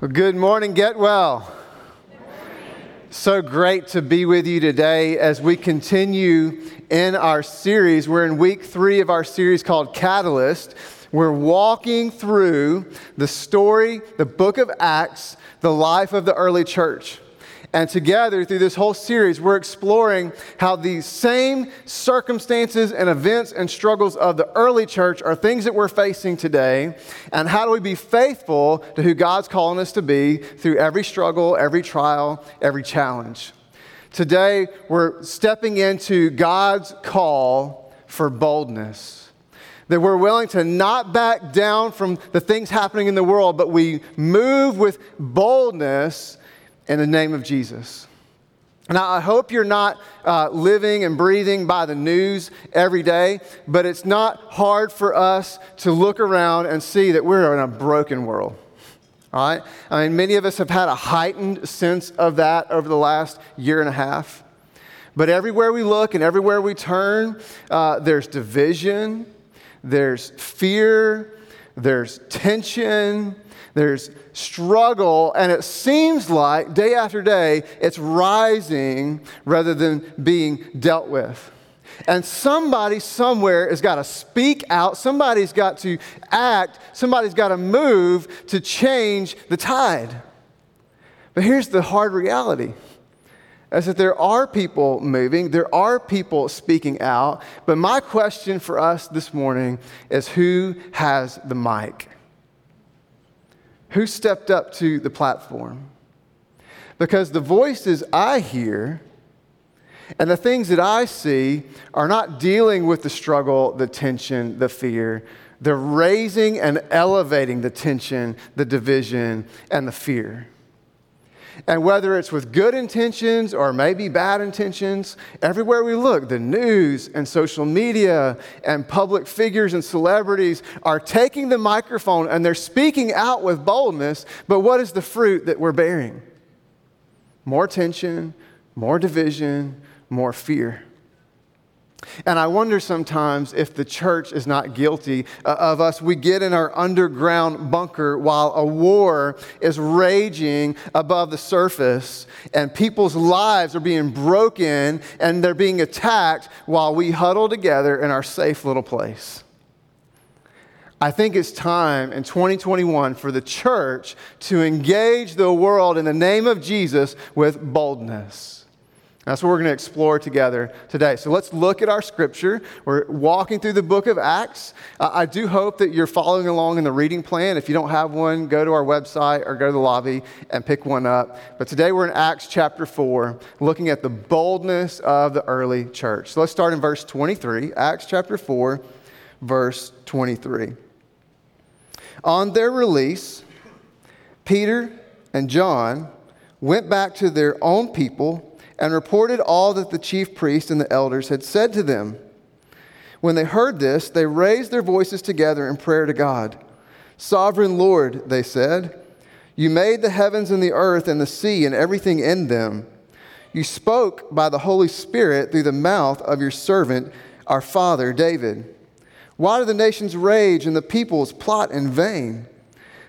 Well, good morning, get well. So great to be with you today as we continue in our series. We're in week three of our series called Catalyst. We're walking through the story, the book of Acts, the life of the early church. And together, through this whole series, we're exploring how these same circumstances and events and struggles of the early church are things that we're facing today. And how do we be faithful to who God's calling us to be through every struggle, every trial, every challenge? Today, we're stepping into God's call for boldness. That we're willing to not back down from the things happening in the world, but we move with boldness in the name of Jesus. Now, I hope you're not uh, living and breathing by the news every day, but it's not hard for us to look around and see that we're in a broken world. All right? I mean, many of us have had a heightened sense of that over the last year and a half. But everywhere we look and everywhere we turn, uh, there's division, there's fear, there's tension, there's struggle, and it seems like day after day it's rising rather than being dealt with. And somebody somewhere has got to speak out, somebody's got to act, somebody's got to move to change the tide. But here's the hard reality is that there are people moving, there are people speaking out, but my question for us this morning is who has the mic? Who stepped up to the platform? Because the voices I hear and the things that I see are not dealing with the struggle, the tension, the fear. They're raising and elevating the tension, the division, and the fear. And whether it's with good intentions or maybe bad intentions, everywhere we look, the news and social media and public figures and celebrities are taking the microphone and they're speaking out with boldness. But what is the fruit that we're bearing? More tension, more division, more fear. And I wonder sometimes if the church is not guilty uh, of us. We get in our underground bunker while a war is raging above the surface, and people's lives are being broken and they're being attacked while we huddle together in our safe little place. I think it's time in 2021 for the church to engage the world in the name of Jesus with boldness. That's what we're going to explore together today. So let's look at our scripture. We're walking through the book of Acts. Uh, I do hope that you're following along in the reading plan. If you don't have one, go to our website or go to the lobby and pick one up. But today we're in Acts chapter 4, looking at the boldness of the early church. So let's start in verse 23. Acts chapter 4, verse 23. On their release, Peter and John went back to their own people and reported all that the chief priests and the elders had said to them. When they heard this, they raised their voices together in prayer to God. Sovereign Lord, they said, you made the heavens and the earth and the sea and everything in them. You spoke by the Holy Spirit through the mouth of your servant, our father David. Why do the nations rage and the peoples plot in vain?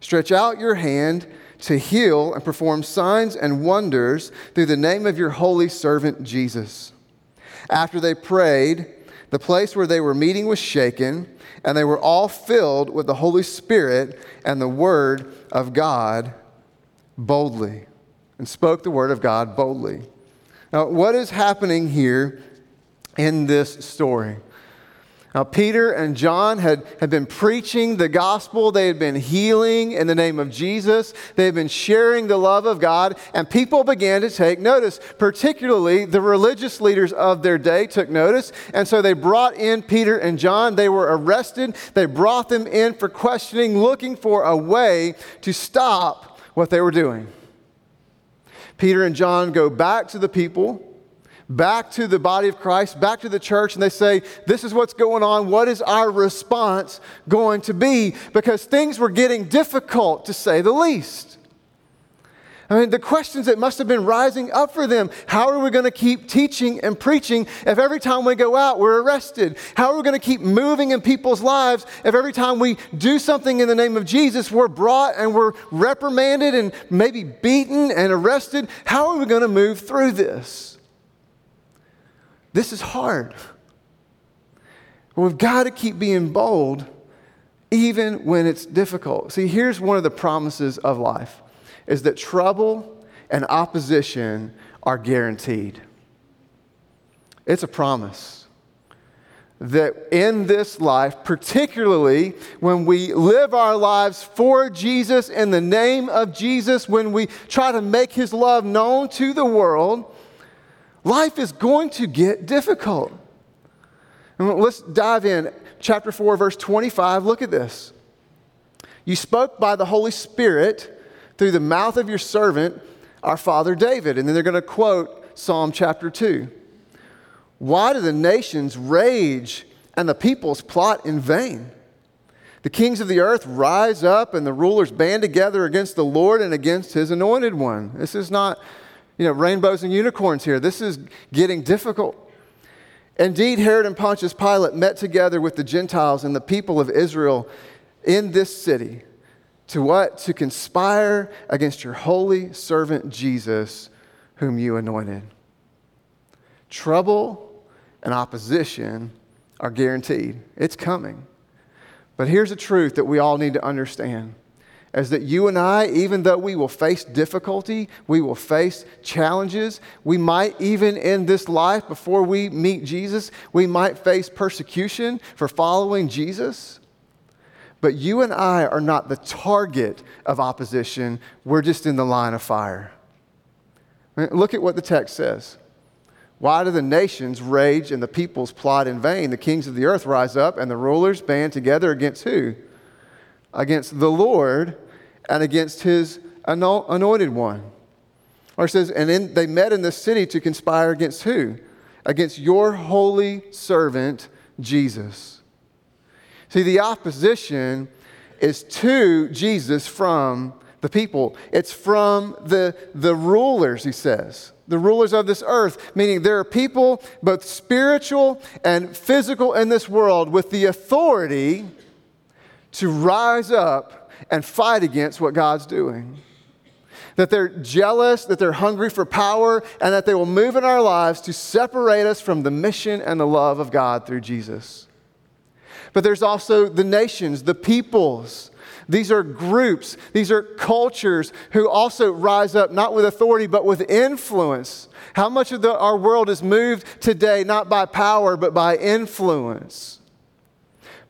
Stretch out your hand to heal and perform signs and wonders through the name of your holy servant Jesus. After they prayed, the place where they were meeting was shaken, and they were all filled with the Holy Spirit and the Word of God boldly, and spoke the Word of God boldly. Now, what is happening here in this story? Now, Peter and John had, had been preaching the gospel. They had been healing in the name of Jesus. They had been sharing the love of God, and people began to take notice. Particularly, the religious leaders of their day took notice, and so they brought in Peter and John. They were arrested. They brought them in for questioning, looking for a way to stop what they were doing. Peter and John go back to the people, back to the body of Christ, back to the church, and they say, This is what's going on. What is our response going to be? Because things were getting difficult, to say the least. I mean, the questions that must have been rising up for them how are we going to keep teaching and preaching if every time we go out we're arrested? How are we going to keep moving in people's lives if every time we do something in the name of Jesus we're brought and we're reprimanded and maybe beaten and arrested? How are we going to move through this? This is hard. we've got to keep being bold even when it's difficult. See, here's one of the promises of life is that trouble and opposition are guaranteed. It's a promise that in this life, particularly when we live our lives for Jesus in the name of Jesus, when we try to make his love known to the world, life is going to get difficult. And let's dive in. Chapter 4, verse 25. Look at this. You spoke by the Holy Spirit through the mouth of your servant, our father David. And then they're going to quote Psalm chapter 2. Why do the nations rage and the peoples plot in vain? The kings of the earth rise up and the rulers band together against the Lord and against his anointed one. This is not, you know, rainbows and unicorns here. This is getting difficult. Indeed, Herod and Pontius Pilate met together with the Gentiles and the people of Israel in this city to what? To conspire against your holy servant Jesus, whom you anointed. Trouble and opposition are guaranteed, it's coming. But here's the truth that we all need to understand is that you and I, even though we will face difficulty, we will face challenges, we might even in this life before we meet Jesus, we might face persecution for following Jesus. But you and I are not the target of opposition. We're just in the line of fire. Look at what the text says. Why do the nations rage and the peoples plot in vain? The kings of the earth rise up and the rulers band together against who? Against the Lord and against his anointed one. Or says, and then they met in the city to conspire against who? Against your holy servant, Jesus. See, the opposition is to Jesus from the people. It's from the, the rulers, he says, the rulers of this earth, meaning there are people, both spiritual and physical in this world, with the authority to rise up and fight against what God's doing. That they're jealous, that they're hungry for power, and that they will move in our lives to separate us from the mission and the love of God through Jesus. But there's also the nations, the peoples. These are groups, these are cultures who also rise up not with authority but with influence. How much of the, our world is moved today not by power but by influence?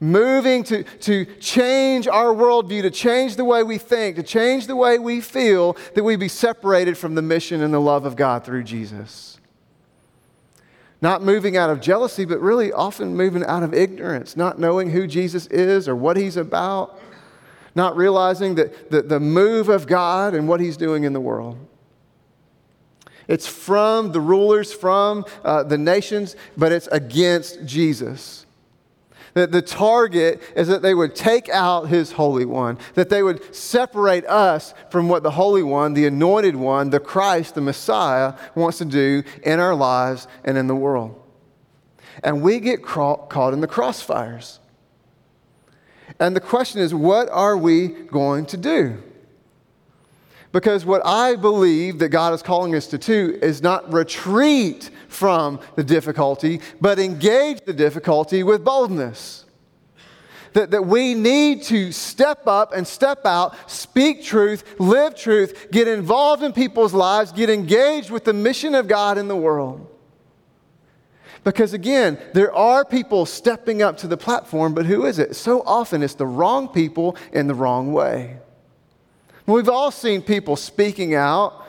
Moving to, to change our worldview, to change the way we think, to change the way we feel, that we be separated from the mission and the love of God through Jesus. Not moving out of jealousy, but really often moving out of ignorance, not knowing who Jesus is or what he's about, not realizing that the, the move of God and what he's doing in the world. It's from the rulers, from uh, the nations, but it's against Jesus. That the target is that they would take out his Holy One, that they would separate us from what the Holy One, the Anointed One, the Christ, the Messiah, wants to do in our lives and in the world. And we get caught in the crossfires. And the question is, what are we going to do? Because what I believe that God is calling us to do is not retreat from the difficulty, but engage the difficulty with boldness. That, that we need to step up and step out, speak truth, live truth, get involved in people's lives, get engaged with the mission of God in the world. Because again, there are people stepping up to the platform, but who is it? So often it's the wrong people in the wrong way. We've all seen people speaking out,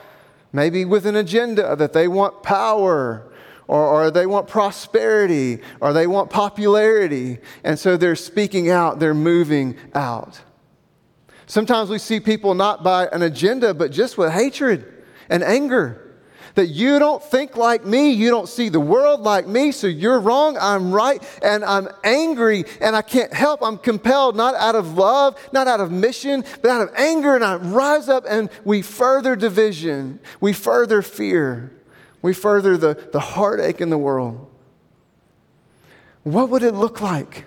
maybe with an agenda that they want power or, or, they want prosperity or they want popularity. And so they're speaking out, they're moving out. Sometimes we see people not by an agenda, but just with hatred and anger. That you don't think like me, you don't see the world like me, so you're wrong, I'm right, and I'm angry, and I can't help. I'm compelled, not out of love, not out of mission, but out of anger, and I rise up and we further division, we further fear, we further the, the heartache in the world. What would it look like?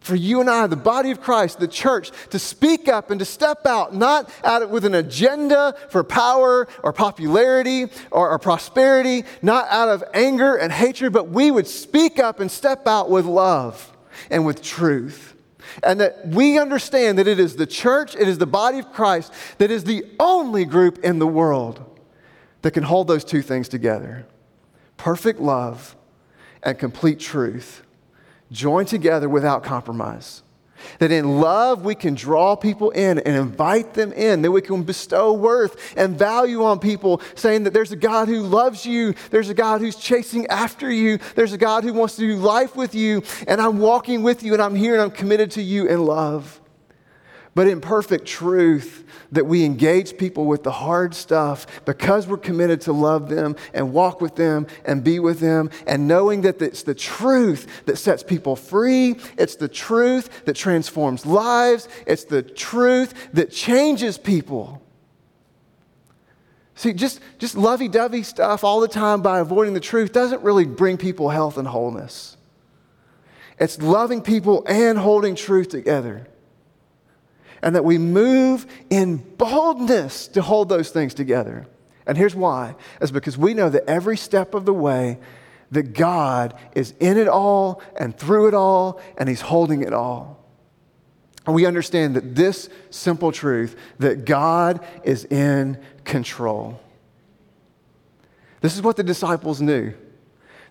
For you and I, the body of Christ, the church, to speak up and to step out, not out with an agenda for power or popularity or, or, prosperity, not out of anger and hatred, but we would speak up and step out with love and with truth. And that we understand that it is the church, it is the body of Christ that is the only group in the world that can hold those two things together perfect love and complete truth joined together without compromise. That in love we can draw people in and invite them in, that we can bestow worth and value on people, saying that there's a God who loves you, there's a God who's chasing after you, there's a God who wants to do life with you, and I'm walking with you and I'm here and I'm committed to you in love but in perfect truth, that we engage people with the hard stuff because we're committed to love them and walk with them and be with them, and knowing that it's the truth that sets people free, it's the truth that transforms lives, it's the truth that changes people. See, just, just lovey dovey stuff all the time by avoiding the truth doesn't really bring people health and wholeness. It's loving people and holding truth together and that we move in boldness to hold those things together. And here's why is because we know that every step of the way that God is in it all and through it all and he's holding it all. And we understand that this simple truth that God is in control. This is what the disciples knew.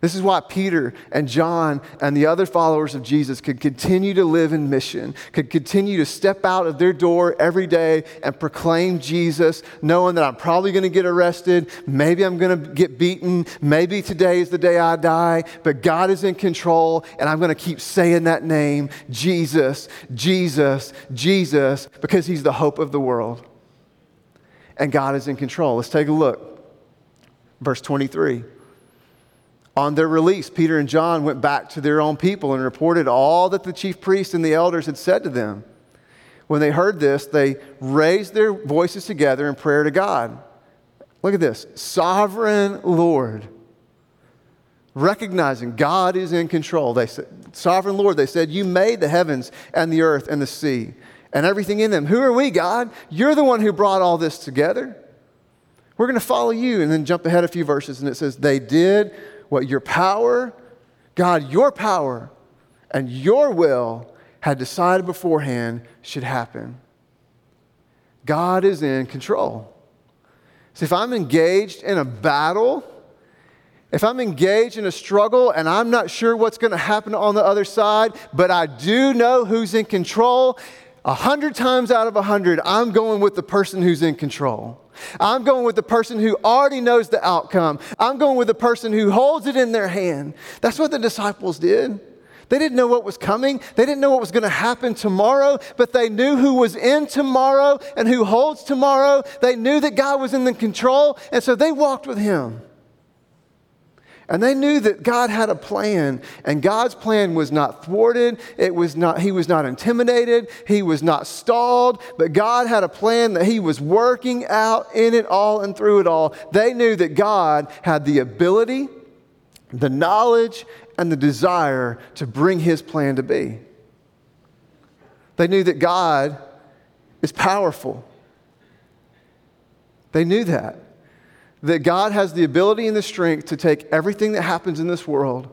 This is why Peter and John and the other followers of Jesus could continue to live in mission, could continue to step out of their door every day and proclaim Jesus, knowing that I'm probably going to get arrested. Maybe I'm going to get beaten. Maybe today is the day I die, but God is in control, and I'm going to keep saying that name Jesus, Jesus, Jesus, because He's the hope of the world. And God is in control. Let's take a look. Verse 23. On their release, Peter and John went back to their own people and reported all that the chief priests and the elders had said to them. When they heard this, they raised their voices together in prayer to God. Look at this Sovereign Lord. Recognizing God is in control. They said, Sovereign Lord, they said, You made the heavens and the earth and the sea and everything in them. Who are we, God? You're the one who brought all this together. We're going to follow you. And then jump ahead a few verses, and it says, They did what your power, God, your power and your will had decided beforehand should happen. God is in control. So if I'm engaged in a battle, if I'm engaged in a struggle and I'm not sure what's going to happen on the other side, but I do know who's in control, a hundred times out of a hundred, I'm going with the person who's in control. I'm going with the person who already knows the outcome. I'm going with the person who holds it in their hand. That's what the disciples did. They didn't know what was coming. They didn't know what was going to happen tomorrow, but they knew who was in tomorrow and who holds tomorrow. They knew that God was in the control, and so they walked with him. And they knew that God had a plan, and God's plan was not thwarted. It was not, he was not intimidated. He was not stalled, but God had a plan that he was working out in it all and through it all. They knew that God had the ability, the knowledge, and the desire to bring his plan to be. They knew that God is powerful. They knew that that God has the ability and the strength to take everything that happens in this world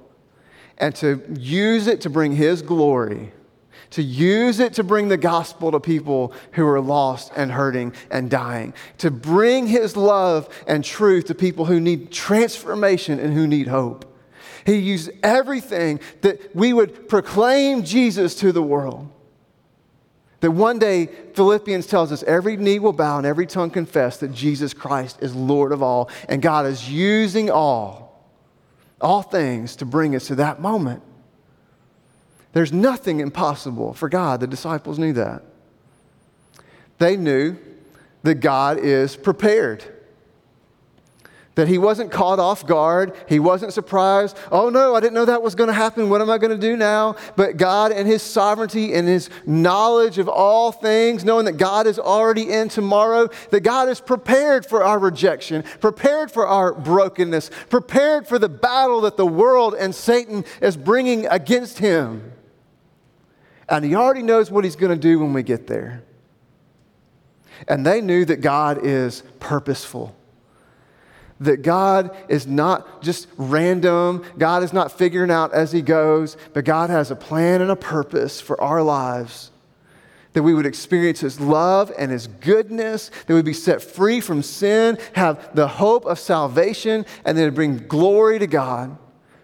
and to use it to bring His glory, to use it to bring the gospel to people who are lost and hurting and dying, to bring His love and truth to people who need transformation and who need hope. He used everything that we would proclaim Jesus to the world. That one day, Philippians tells us every knee will bow and every tongue confess that Jesus Christ is Lord of all. And God is using all, all things to bring us to that moment. There's nothing impossible for God. The disciples knew that. They knew that God is prepared. That he wasn't caught off guard. He wasn't surprised. Oh no, I didn't know that was going to happen. What am I going to do now? But God and his sovereignty and his knowledge of all things, knowing that God is already in tomorrow, that God is prepared for our rejection, prepared for our brokenness, prepared for the battle that the world and Satan is bringing against him. And he already knows what he's going to do when we get there. And they knew that God is purposeful that God is not just random, God is not figuring out as He goes, but God has a plan and a purpose for our lives. That we would experience His love and His goodness, that we'd be set free from sin, have the hope of salvation, and then bring glory to God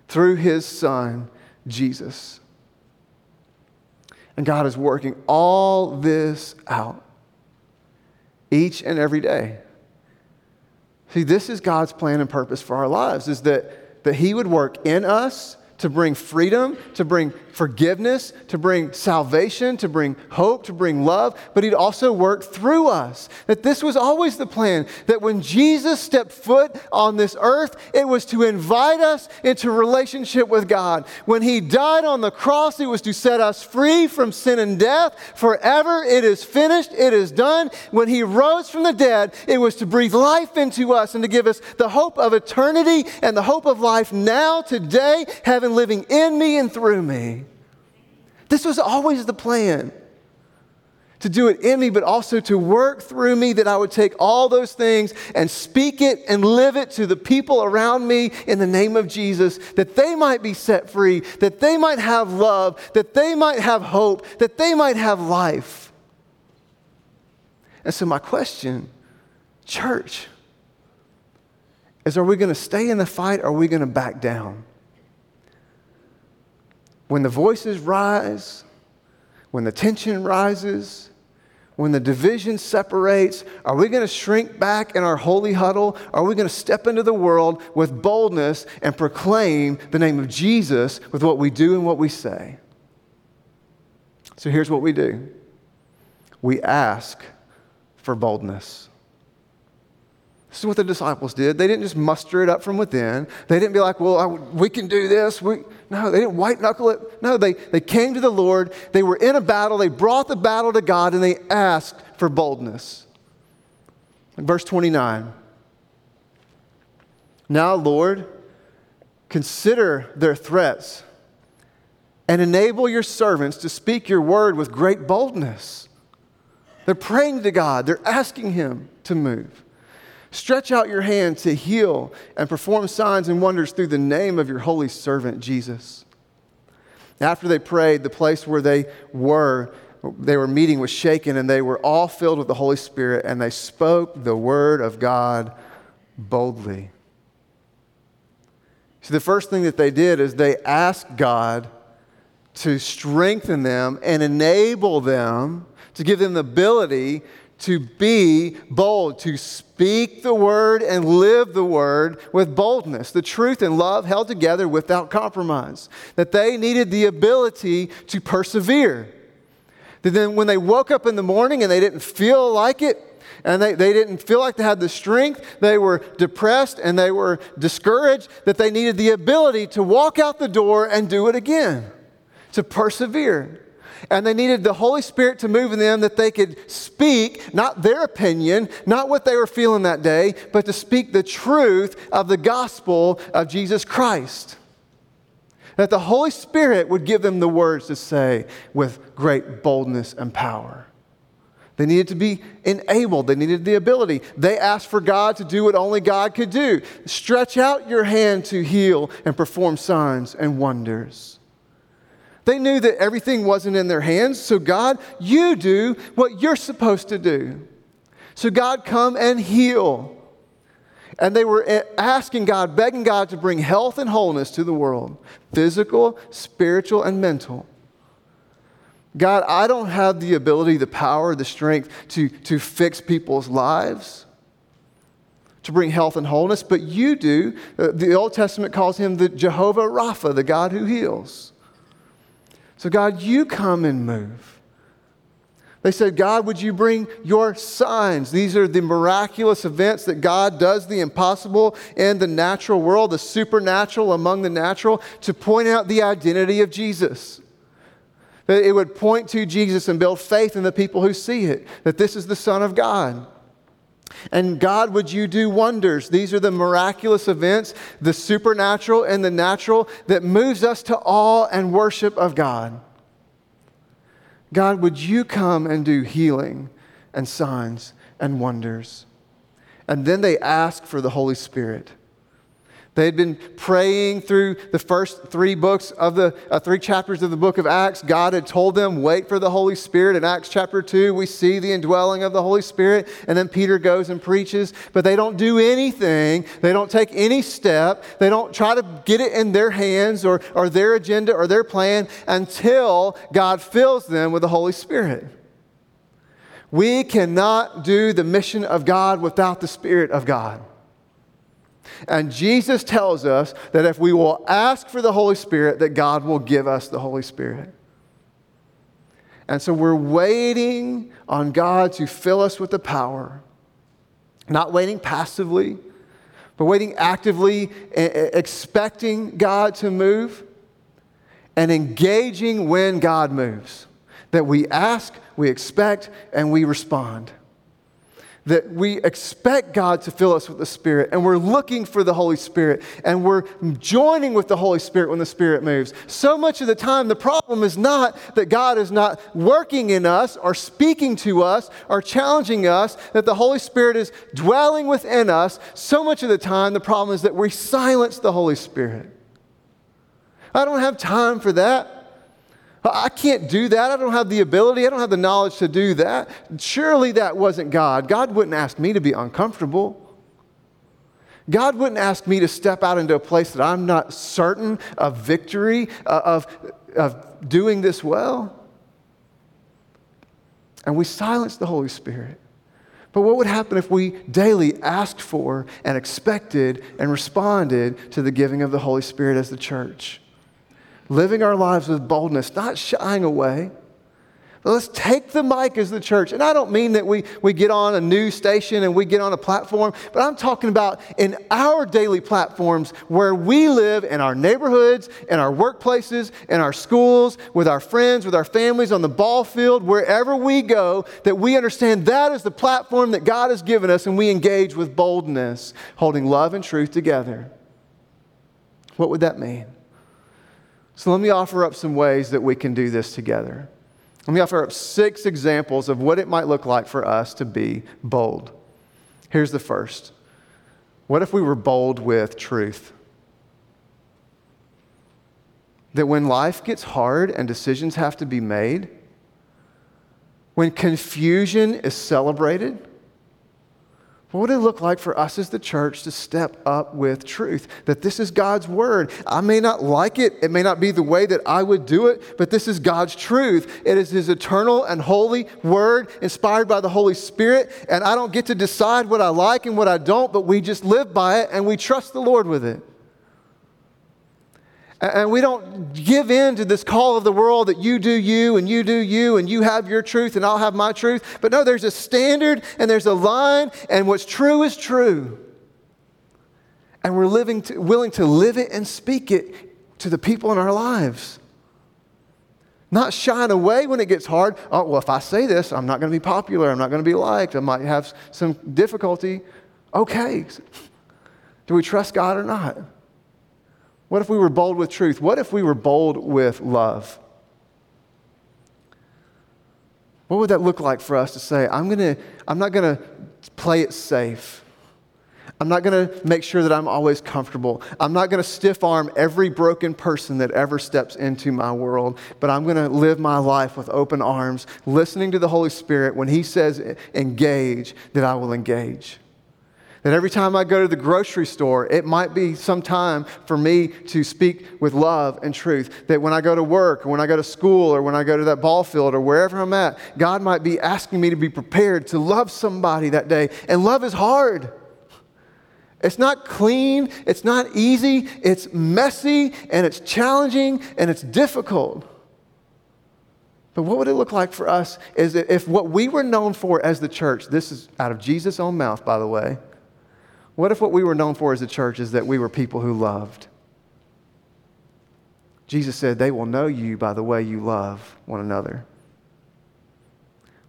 through His Son, Jesus. And God is working all this out each and every day. See, this is God's plan and purpose for our lives is that, that He would work in us to bring freedom, to bring forgiveness, to bring salvation, to bring hope, to bring love, but He'd also work through us. That this was always the plan, that when Jesus stepped foot on this earth, it was to invite us into relationship with God. When He died on the cross, it was to set us free from sin and death forever. It is finished, it is done. When He rose from the dead, it was to breathe life into us and to give us the hope of eternity and the hope of life now, today, heaven living in me and through me. This was always the plan to do it in me, but also to work through me, that I would take all those things and speak it and live it to the people around me in the name of Jesus, that they might be set free, that they might have love, that they might have hope, that they might have life. And so, my question, church, is are we going to stay in the fight or are we going to back down? When the voices rise, when the tension rises, when the division separates, are we going to shrink back in our holy huddle? Are we going to step into the world with boldness and proclaim the name of Jesus with what we do and what we say? So here's what we do we ask for boldness. This is what the disciples did. They didn't just muster it up from within. They didn't be like, well, I, we can do this. We, no, they didn't white knuckle it. No, they, they came to the Lord. They were in a battle. They brought the battle to God and they asked for boldness. Verse 29. Now, Lord, consider their threats and enable your servants to speak your word with great boldness. They're praying to God, they're asking Him to move. Stretch out your hand to heal and perform signs and wonders through the name of your holy servant, Jesus. After they prayed, the place where they were, they were meeting was shaken, and they were all filled with the Holy Spirit, and they spoke the word of God boldly. So, the first thing that they did is they asked God to strengthen them and enable them, to give them the ability to be bold, to speak the word and live the word with boldness, the truth and love held together without compromise. That they needed the ability to persevere. That then, when they woke up in the morning and they didn't feel like it, and they, they didn't feel like they had the strength, they were depressed and they were discouraged, that they needed the ability to walk out the door and do it again, to persevere and they needed the Holy Spirit to move in them that they could speak not their opinion, not what they were feeling that day, but to speak the truth of the gospel of Jesus Christ. That the Holy Spirit would give them the words to say with great boldness and power. They needed to be enabled. They needed the ability. They asked for God to do what only God could do stretch out your hand to heal and perform signs and wonders. They knew that everything wasn't in their hands. So, God, you do what you're supposed to do. So, God, come and heal. And they were asking God, begging God to bring health and wholeness to the world physical, spiritual, and mental. God, I don't have the ability, the power, the strength to, to fix people's lives, to bring health and wholeness, but you do. Uh, the Old Testament calls him the Jehovah Rapha, the God who heals. So, God, you come and move. They said, God, would you bring your signs? These are the miraculous events that God does the impossible in the natural world, the supernatural among the natural, to point out the identity of Jesus. That it would point to Jesus and build faith in the people who see it, that this is the Son of God. And God, would you do wonders? These are the miraculous events, the supernatural and the natural, that moves us to awe and worship of God. God, would you come and do healing and signs and wonders? And then they ask for the Holy Spirit. They had been praying through the first three books of the uh, three chapters of the book of Acts. God had told them, wait for the Holy Spirit. In Acts chapter 2, we see the indwelling of the Holy Spirit, and then Peter goes and preaches, but they don't do anything. They don't take any step. They don't try to get it in their hands or, or their agenda or their plan until God fills them with the Holy Spirit. We cannot do the mission of God without the Spirit of God. And Jesus tells us that if we will ask for the Holy Spirit, that God will give us the Holy Spirit. And so we're waiting on God to fill us with the power, not waiting passively, but waiting actively, expecting God to move and engaging when God moves. That we ask, we expect, and we respond that we expect God to fill us with the Spirit and we're looking for the Holy Spirit and we're joining with the Holy Spirit when the Spirit moves. So much of the time, the problem is not that God is not working in us or speaking to us or challenging us, that the Holy Spirit is dwelling within us. So much of the time, the problem is that we silence the Holy Spirit. I don't have time for that. I can't do that. I don't have the ability. I don't have the knowledge to do that. Surely that wasn't God. God wouldn't ask me to be uncomfortable. God wouldn't ask me to step out into a place that I'm not certain of victory, uh, of, of doing this well. And we silence the Holy Spirit. But what would happen if we daily asked for and expected and responded to the giving of the Holy Spirit as the church? Living our lives with boldness, not shying away. Let's take the mic as the church. And I don't mean that we, we get on a news station and we get on a platform, but I'm talking about in our daily platforms where we live in our neighborhoods, in our workplaces, in our schools, with our friends, with our families, on the ball field, wherever we go, that we understand that is the platform that God has given us and we engage with boldness, holding love and truth together. What would that mean? So let me offer up some ways that we can do this together. Let me offer up six examples of what it might look like for us to be bold. Here's the first What if we were bold with truth? That when life gets hard and decisions have to be made, when confusion is celebrated, what would it look like for us as the church to step up with truth? That this is God's word. I may not like it, it may not be the way that I would do it, but this is God's truth. It is His eternal and holy word inspired by the Holy Spirit, and I don't get to decide what I like and what I don't, but we just live by it and we trust the Lord with it. And we don't give in to this call of the world that you do you and you do you and you have your truth and I'll have my truth. But no, there's a standard and there's a line, and what's true is true. And we're living to, willing to live it and speak it to the people in our lives. Not shying away when it gets hard. Oh, well, if I say this, I'm not going to be popular. I'm not going to be liked. I might have some difficulty. Okay. Do we trust God or not? What if we were bold with truth? What if we were bold with love? What would that look like for us to say, I'm, gonna, I'm not going to play it safe. I'm not going to make sure that I'm always comfortable. I'm not going to stiff arm every broken person that ever steps into my world, but I'm going to live my life with open arms, listening to the Holy Spirit. When He says engage, that I will engage. That every time I go to the grocery store, it might be some time for me to speak with love and truth. That when I go to work, or when I go to school, or when I go to that ball field, or wherever I'm at, God might be asking me to be prepared to love somebody that day. And love is hard. It's not clean, it's not easy, it's messy, and it's challenging, and it's difficult. But what would it look like for us is if what we were known for as the church, this is out of Jesus' own mouth, by the way, what if what we were known for as a church is that we were people who loved? Jesus said, They will know you by the way you love one another.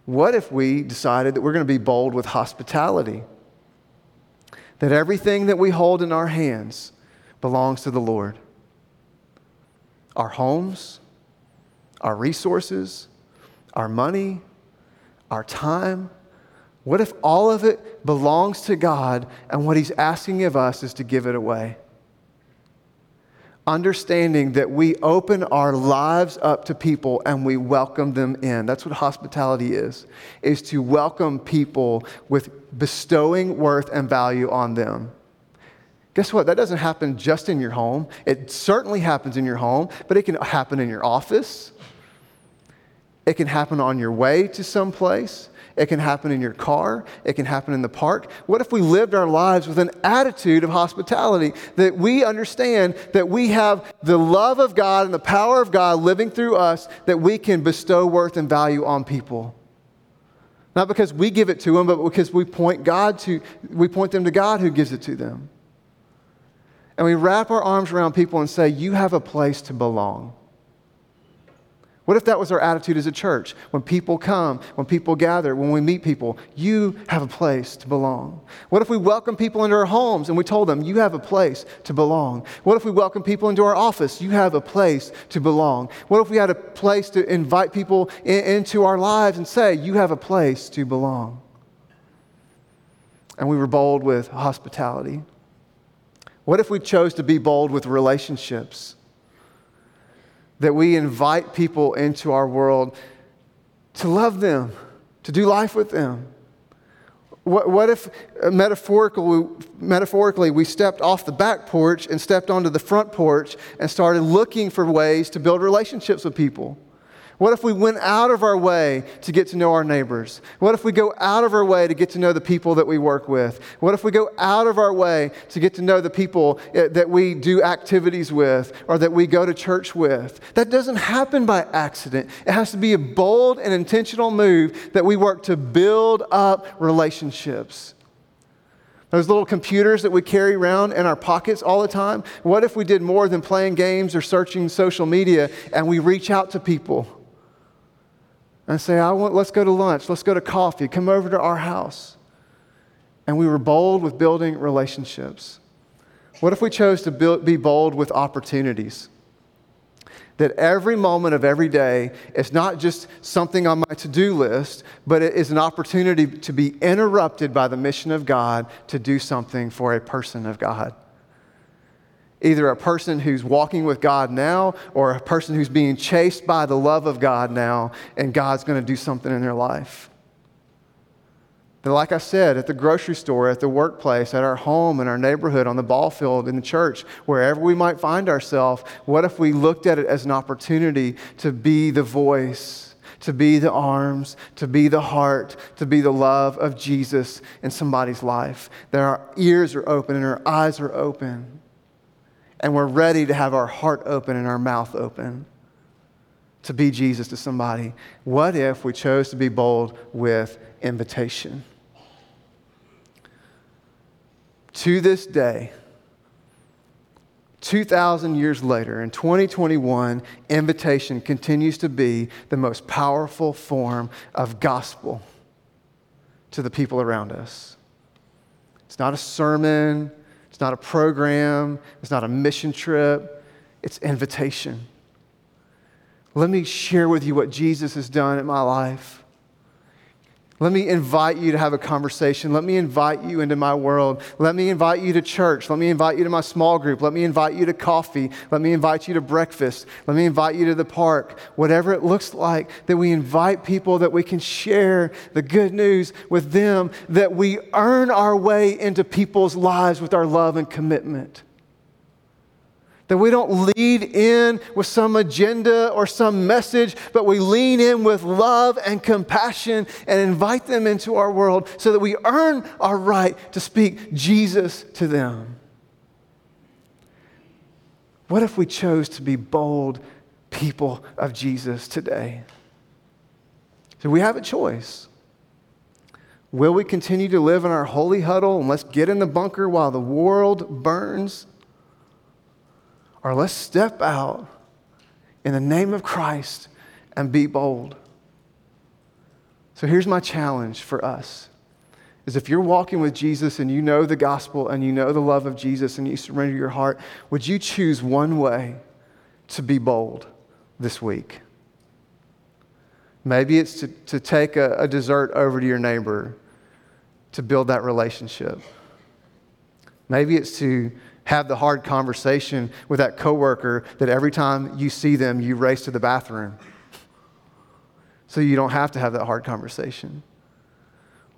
What if we decided that we're going to be bold with hospitality? That everything that we hold in our hands belongs to the Lord. Our homes, our resources, our money, our time. What if all of it belongs to God and what He's asking of us is to give it away? understanding that we open our lives up to people and we welcome them in. That's what hospitality is is to welcome people with bestowing worth and value on them. Guess what? That doesn't happen just in your home. It certainly happens in your home but it can happen in your office. It can happen on your way to some place it can happen in your car. It can happen in the park. What if we lived our lives with an attitude of hospitality that we understand that we have the love of God and the power of God living through us that we can bestow worth and value on people? Not because we give it to them, but because we point God to we point them to God who gives it to them. And we wrap our arms around people and say, "You have a place to belong." What if that was our attitude as a church? When people come, when people gather, when we meet people, you have a place to belong. What if we welcome people into our homes and we told them, you have a place to belong? What if we welcome people into our office? You have a place to belong. What if we had a place to invite people in, into our lives and say, you have a place to belong? And we were bold with hospitality. What if we chose to be bold with relationships? That we invite people into our world to love them, to do life with them. What, what if uh, metaphorically, metaphorically we stepped off the back porch and stepped onto the front porch and started looking for ways to build relationships with people? What if we went out of our way to get to know our neighbors? What if we go out of our way to get to know the people that we work with? What if we go out of our way to get to know the people eh, that we do activities with or that we go to church with? That doesn't happen by accident. It has to be a bold and intentional move that we work to build up relationships. Those little computers that we carry around in our pockets all the time, what if we did more than playing games or searching social media and we reach out to people? And say, I want, let's go to lunch, let's go to coffee, come over to our house. And we were bold with building relationships. What if we chose to build, be bold with opportunities? That every moment of every day is not just something on my to do list, but it is an opportunity to be interrupted by the mission of God to do something for a person of God either a person who's walking with God now or a person who's being chased by the love of God now, and God's going to do something in their life. But like I said, at the grocery store, at the workplace, at our home, in our neighborhood, on the ball field, in the church, wherever we might find ourselves, what if we looked at it as an opportunity to be the voice, to be the arms, to be the heart, to be the love of Jesus in somebody's life? That our ears are open and our eyes are open and we're ready to have our heart open and our mouth open to be Jesus to somebody. What if we chose to be bold with invitation? To this day, 2,000 years later, in 2021, invitation continues to be the most powerful form of gospel to the people around us. It's not a sermon, it's not a program, it's not a mission trip, it's invitation. Let me share with you what Jesus has done in my life. Let me invite you to have a conversation. Let me invite you into my world. Let me invite you to church. Let me invite you to my small group. Let me invite you to coffee. Let me invite you to breakfast. Let me invite you to the park. Whatever it looks like, that we invite people that we can share the good news with them, that we earn our way into people's lives with our love and commitment. That we don't lead in with some agenda or some message, but we lean in with love and compassion and invite them into our world so that we earn our right to speak Jesus to them. What if we chose to be bold people of Jesus today? So we have a choice. Will we continue to live in our holy huddle and let's get in the bunker while the world burns? Or let's step out in the name of Christ and be bold. So here's my challenge for us is if you're walking with Jesus and you know the gospel and you know the love of Jesus and you surrender your heart, would you choose one way to be bold this week? Maybe it's to, to take a, a dessert over to your neighbor to build that relationship. Maybe it's to have the hard conversation with that coworker that every time you see them, you race to the bathroom. So you don't have to have that hard conversation.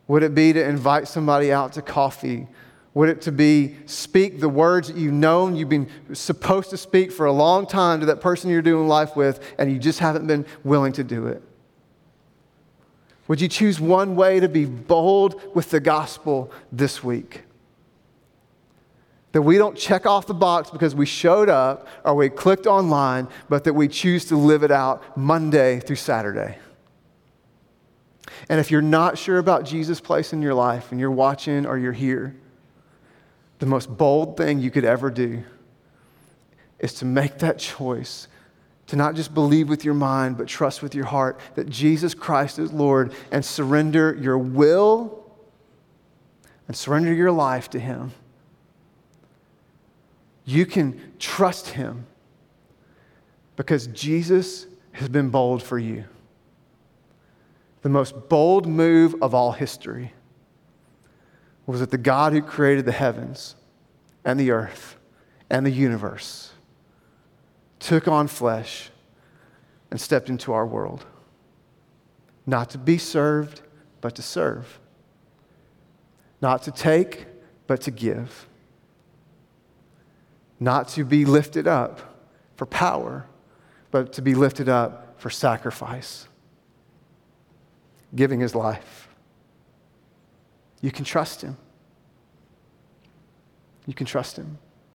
Would it be to invite somebody out to coffee? Would it to be speak the words that you've known you've been supposed to speak for a long time to that person you're doing life with, and you just haven't been willing to do it? Would you choose one way to be bold with the gospel this week? That we don't check off the box because we showed up or we clicked online, but that we choose to live it out Monday through Saturday. And if you're not sure about Jesus' place in your life and you're watching or you're here, the most bold thing you could ever do is to make that choice to not just believe with your mind, but trust with your heart that Jesus Christ is Lord and surrender your will and surrender your life to Him. You can trust Him because Jesus has been bold for you the most bold move of all history was that the God who created the heavens and the earth and the universe took on flesh and stepped into our world. Not to be served, but to serve. Not to take, but to give. Not to be lifted up for power, but to be lifted up for sacrifice giving his life. You can trust him. You can trust him.